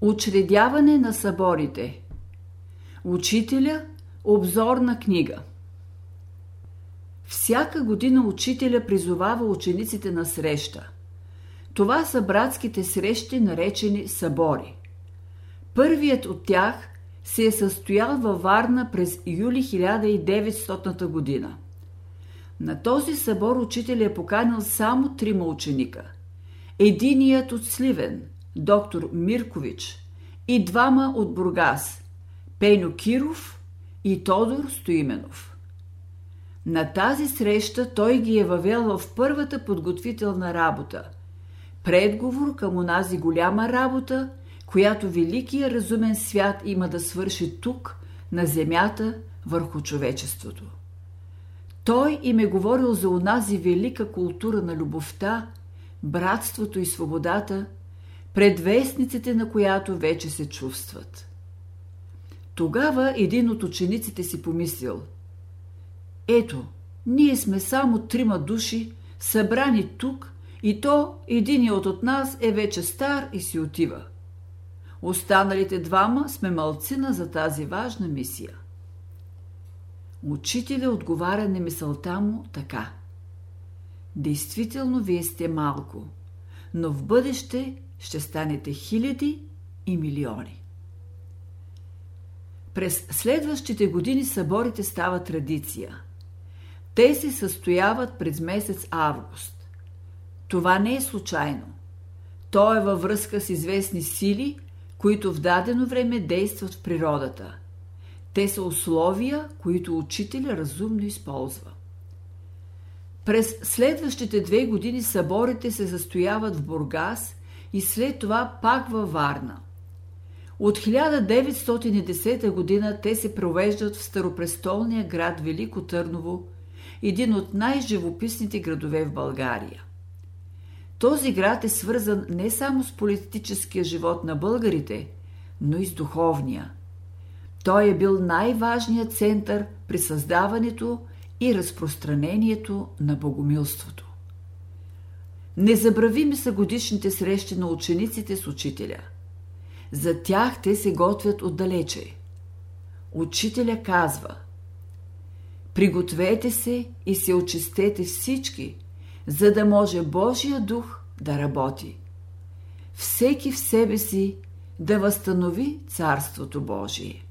Учредяване на съборите Учителя – обзорна книга Всяка година учителя призовава учениците на среща. Това са братските срещи, наречени събори. Първият от тях се е състоял във Варна през юли 1900 година. На този събор учителя е поканил само трима ученика. Единият от Сливен – доктор Миркович и двама от Бургас – Пеню Киров и Тодор Стоименов. На тази среща той ги е въвел в първата подготвителна работа – предговор към онази голяма работа, която великия разумен свят има да свърши тук, на земята, върху човечеството. Той им е говорил за онази велика култура на любовта, братството и свободата – предвестниците на която вече се чувстват. Тогава един от учениците си помислил Ето, ние сме само трима души, събрани тук, и то единият от нас е вече стар и си отива. Останалите двама сме малцина за тази важна мисия. Учителя отговаря на мисълта му така. Действително вие сте малко, но в бъдеще ще станете хиляди и милиони. През следващите години съборите стават традиция. Те се състояват през месец август. Това не е случайно. То е във връзка с известни сили, които в дадено време действат в природата. Те са условия, които учителя разумно използва. През следващите две години съборите се застояват в Бургас и след това пак във Варна. От 1910 година те се провеждат в старопрестолния град Велико Търново, един от най-живописните градове в България. Този град е свързан не само с политическия живот на българите, но и с духовния. Той е бил най-важният център при създаването и разпространението на богомилството. Незабравими са годишните срещи на учениците с учителя. За тях те се готвят отдалече. Учителя казва Пригответе се и се очистете всички, за да може Божия дух да работи. Всеки в себе си да възстанови Царството Божие.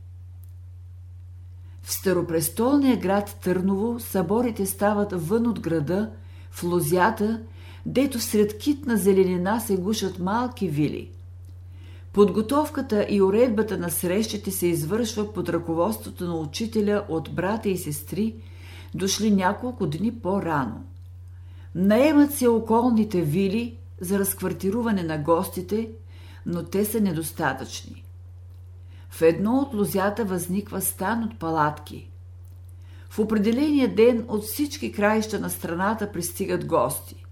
В старопрестолния град Търново съборите стават вън от града, в лозята дето сред китна зеленина се гушат малки вили. Подготовката и уредбата на срещите се извършва под ръководството на учителя от брата и сестри, дошли няколко дни по-рано. Наемат се околните вили за разквартируване на гостите, но те са недостатъчни. В едно от лозята възниква стан от палатки. В определения ден от всички краища на страната пристигат гости.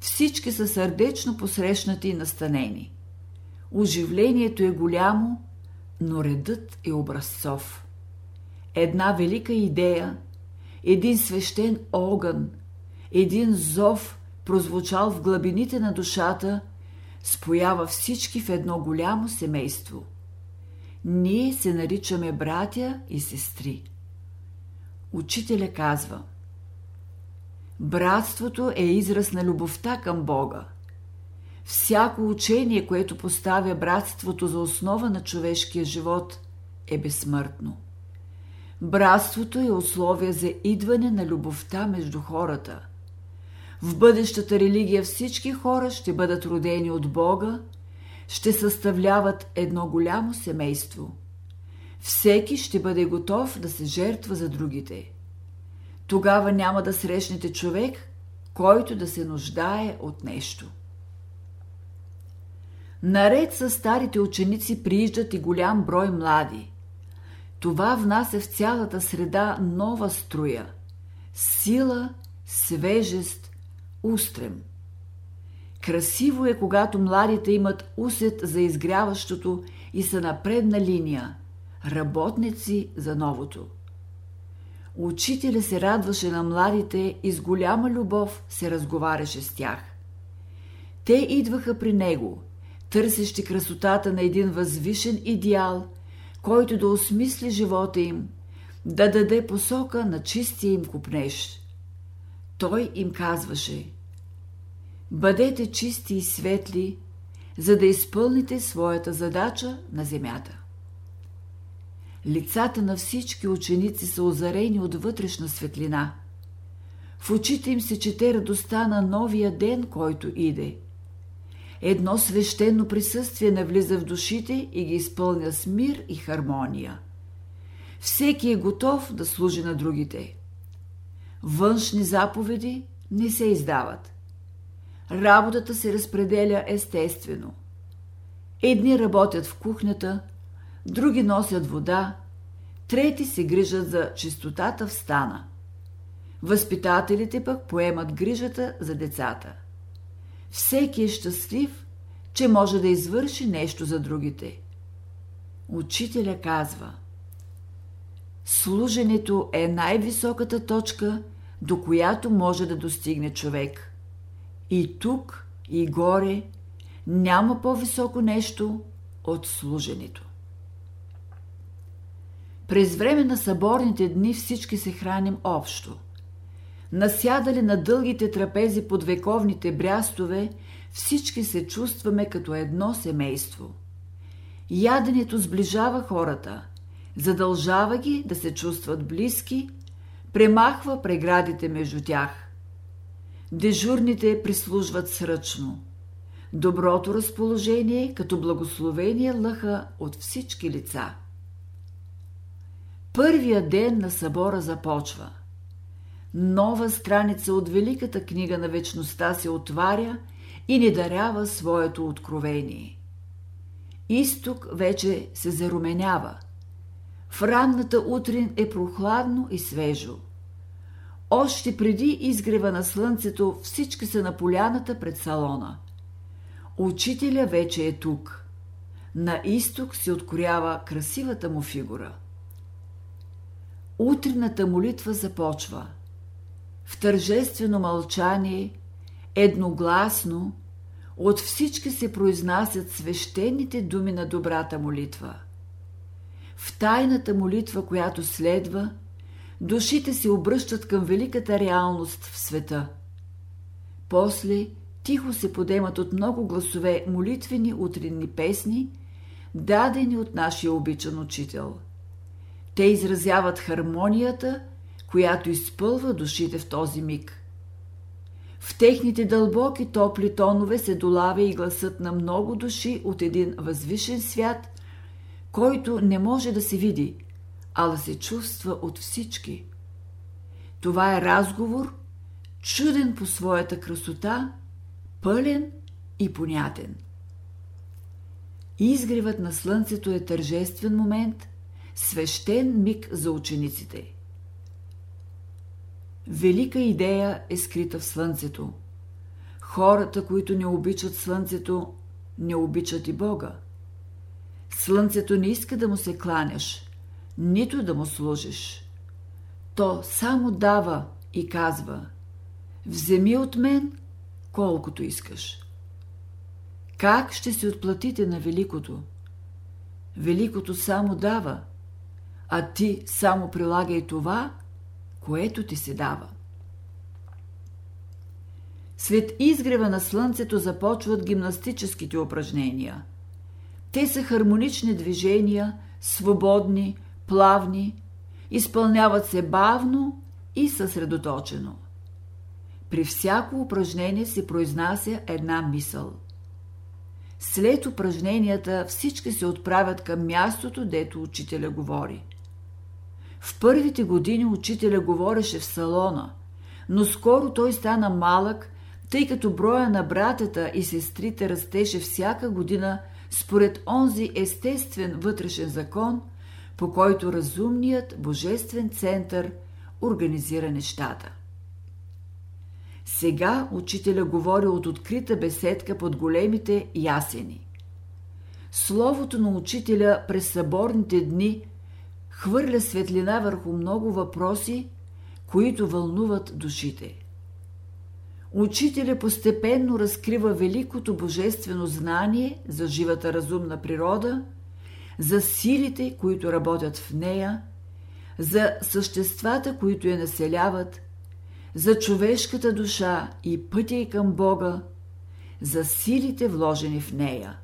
Всички са сърдечно посрещнати и настанени. Оживлението е голямо, но редът е образцов. Една велика идея, един свещен огън, един зов, прозвучал в глъбините на душата, споява всички в едно голямо семейство. Ние се наричаме братя и сестри. Учителя казва – Братството е израз на любовта към Бога. Всяко учение, което поставя братството за основа на човешкия живот, е безсмъртно. Братството е условие за идване на любовта между хората. В бъдещата религия всички хора ще бъдат родени от Бога, ще съставляват едно голямо семейство. Всеки ще бъде готов да се жертва за другите – тогава няма да срещнете човек, който да се нуждае от нещо. Наред с старите ученици прииждат и голям брой млади. Това внася в цялата среда нова струя – сила, свежест, устрем. Красиво е, когато младите имат усет за изгряващото и са на предна линия – работници за новото. Учителя се радваше на младите и с голяма любов се разговаряше с тях. Те идваха при него, търсещи красотата на един възвишен идеал, който да осмисли живота им, да даде посока на чистия им купнеж. Той им казваше Бъдете чисти и светли, за да изпълните своята задача на земята. Лицата на всички ученици са озарени от вътрешна светлина. В очите им се чете радостта на новия ден, който иде. Едно свещено присъствие навлиза в душите и ги изпълня с мир и хармония. Всеки е готов да служи на другите. Външни заповеди не се издават. Работата се разпределя естествено. Едни работят в кухнята, други носят вода, трети се грижат за чистотата в стана. Възпитателите пък поемат грижата за децата. Всеки е щастлив, че може да извърши нещо за другите. Учителя казва Служенето е най-високата точка, до която може да достигне човек. И тук, и горе няма по-високо нещо от служенето. През време на съборните дни всички се храним общо. Насядали на дългите трапези под вековните брястове, всички се чувстваме като едно семейство. Яденето сближава хората, задължава ги да се чувстват близки, премахва преградите между тях. Дежурните прислужват сръчно. Доброто разположение като благословение лъха от всички лица. Първия ден на събора започва. Нова страница от великата книга на вечността се отваря и ни дарява своето откровение. Изток вече се заруменява. В ранната утрин е прохладно и свежо. Още преди изгрева на слънцето всички са на поляната пред салона. Учителя вече е тук. На изток се откорява красивата му фигура – Утринната молитва започва. В тържествено мълчание, едногласно, от всички се произнасят свещените думи на добрата молитва. В тайната молитва, която следва, душите се обръщат към великата реалност в света. После тихо се подемат от много гласове молитвени утринни песни, дадени от нашия обичан учител – те изразяват хармонията, която изпълва душите в този миг. В техните дълбоки топли тонове се долавя и гласът на много души от един възвишен свят, който не може да се види, а да се чувства от всички. Това е разговор, чуден по своята красота, пълен и понятен. Изгревът на слънцето е тържествен момент – свещен миг за учениците. Велика идея е скрита в Слънцето. Хората, които не обичат Слънцето, не обичат и Бога. Слънцето не иска да му се кланяш, нито да му служиш. То само дава и казва «Вземи от мен колкото искаш». Как ще се отплатите на Великото? Великото само дава – а ти само прилагай това, което ти се дава. След изгрева на слънцето започват гимнастическите упражнения. Те са хармонични движения, свободни, плавни, изпълняват се бавно и съсредоточено. При всяко упражнение се произнася една мисъл. След упражненията всички се отправят към мястото, дето учителя говори. В първите години учителя говореше в салона, но скоро той стана малък, тъй като броя на братята и сестрите растеше всяка година според онзи естествен вътрешен закон, по който разумният божествен център организира нещата. Сега учителя говори от открита беседка под големите ясени. Словото на учителя през съборните дни хвърля светлина върху много въпроси, които вълнуват душите. учителя постепенно разкрива великото божествено знание за живата разумна природа, за силите, които работят в нея, за съществата, които я населяват, за човешката душа и пътя и към Бога, за силите вложени в нея.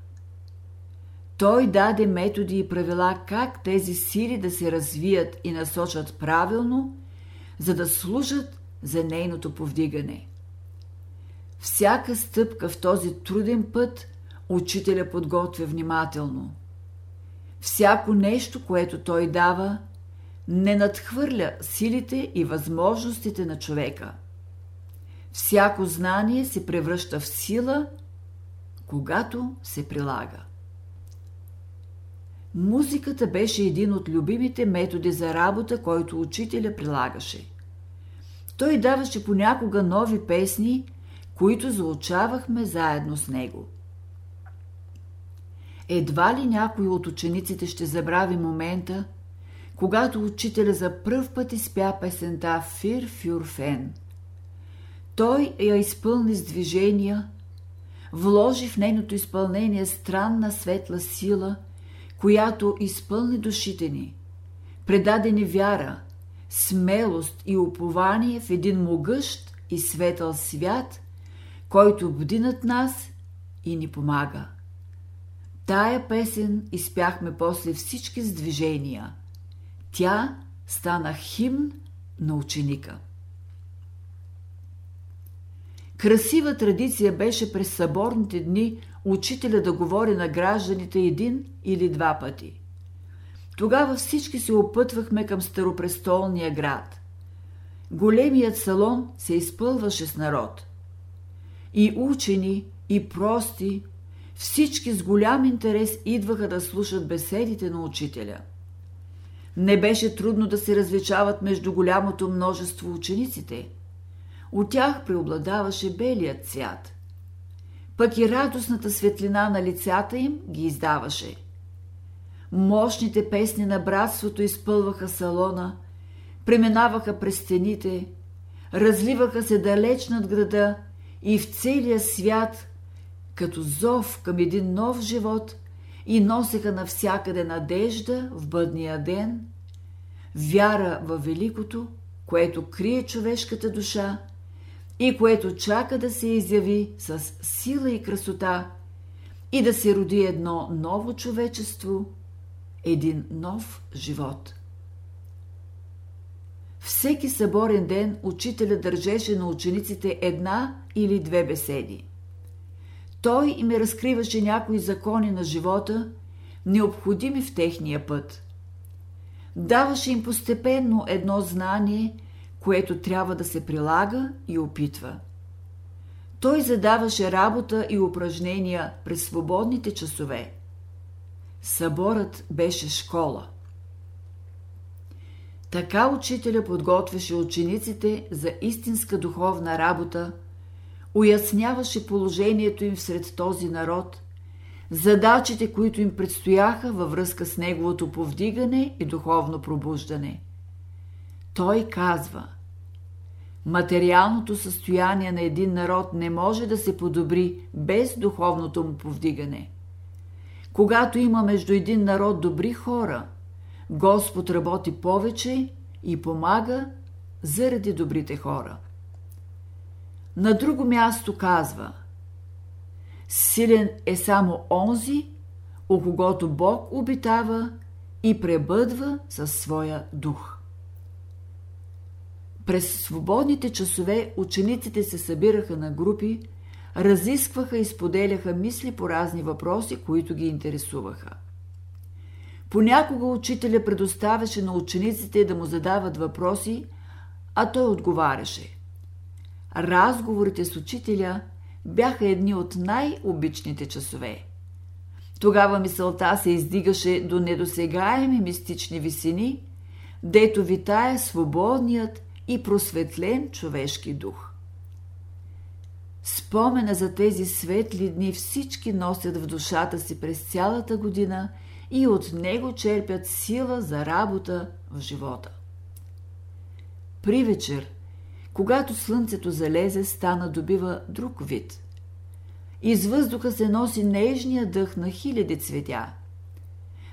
Той даде методи и правила как тези сили да се развият и насочат правилно, за да служат за нейното повдигане. Всяка стъпка в този труден път учителя подготвя внимателно. Всяко нещо, което той дава, не надхвърля силите и възможностите на човека. Всяко знание се превръща в сила, когато се прилага. Музиката беше един от любимите методи за работа, който учителя прилагаше. Той даваше понякога нови песни, които заучавахме заедно с него. Едва ли някой от учениците ще забрави момента, когато учителя за пръв път изпя песента «Фир фюр фен». Той я изпълни с движения, вложи в нейното изпълнение странна светла сила, която изпълни душите ни, предаде ни вяра, смелост и упование в един могъщ и светъл свят, който бди над нас и ни помага. Тая песен изпяхме после всички с движения. Тя стана химн на ученика. Красива традиция беше през съборните дни учителя да говори на гражданите един или два пъти. Тогава всички се опътвахме към старопрестолния град. Големият салон се изпълваше с народ. И учени, и прости, всички с голям интерес идваха да слушат беседите на учителя. Не беше трудно да се различават между голямото множество учениците. От тях преобладаваше белият цвят. Пък и радостната светлина на лицата им ги издаваше. Мощните песни на братството изпълваха салона, преминаваха през стените, разливаха се далеч над града и в целия свят като зов към един нов живот и носеха навсякъде надежда в бъдния ден, вяра във великото, което крие човешката душа и което чака да се изяви с сила и красота и да се роди едно ново човечество, един нов живот. Всеки съборен ден учителя държеше на учениците една или две беседи – той им разкриваше някои закони на живота, необходими в техния път. Даваше им постепенно едно знание, което трябва да се прилага и опитва. Той задаваше работа и упражнения през свободните часове. Съборът беше школа. Така учителя подготвяше учениците за истинска духовна работа – уясняваше положението им сред този народ, задачите, които им предстояха във връзка с неговото повдигане и духовно пробуждане. Той казва Материалното състояние на един народ не може да се подобри без духовното му повдигане. Когато има между един народ добри хора, Господ работи повече и помага заради добрите хора. На друго място казва Силен е само онзи, у когото Бог обитава и пребъдва със своя дух. През свободните часове учениците се събираха на групи, разискваха и споделяха мисли по разни въпроси, които ги интересуваха. Понякога учителя предоставяше на учениците да му задават въпроси, а той отговаряше разговорите с учителя бяха едни от най-обичните часове. Тогава мисълта се издигаше до недосегаеми мистични висини, дето витая свободният и просветлен човешки дух. Спомена за тези светли дни всички носят в душата си през цялата година и от него черпят сила за работа в живота. При вечер когато слънцето залезе, стана добива друг вид. Из въздуха се носи нежния дъх на хиляди цветя.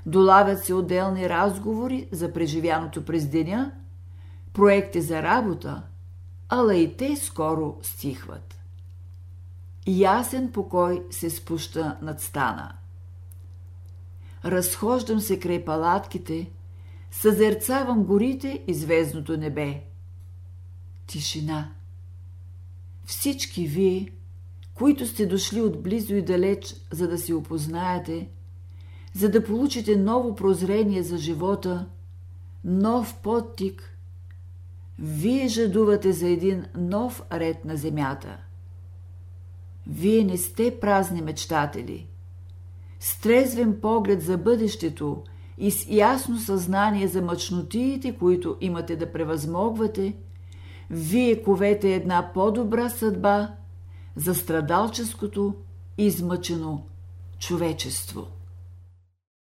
Долавят се отделни разговори за преживяното през деня, проекти за работа, ала и те скоро стихват. Ясен покой се спуща над стана. Разхождам се край палатките, съзерцавам горите и звездното небе. Тишина. Всички вие, които сте дошли отблизо и далеч, за да се опознаете, за да получите ново прозрение за живота, нов подтик, вие жадувате за един нов ред на земята. Вие не сте празни мечтатели. С трезвен поглед за бъдещето и с ясно съзнание за мъчнотиите, които имате да превъзмогвате, вие ковете една по-добра съдба за страдалческото измъчено човечество.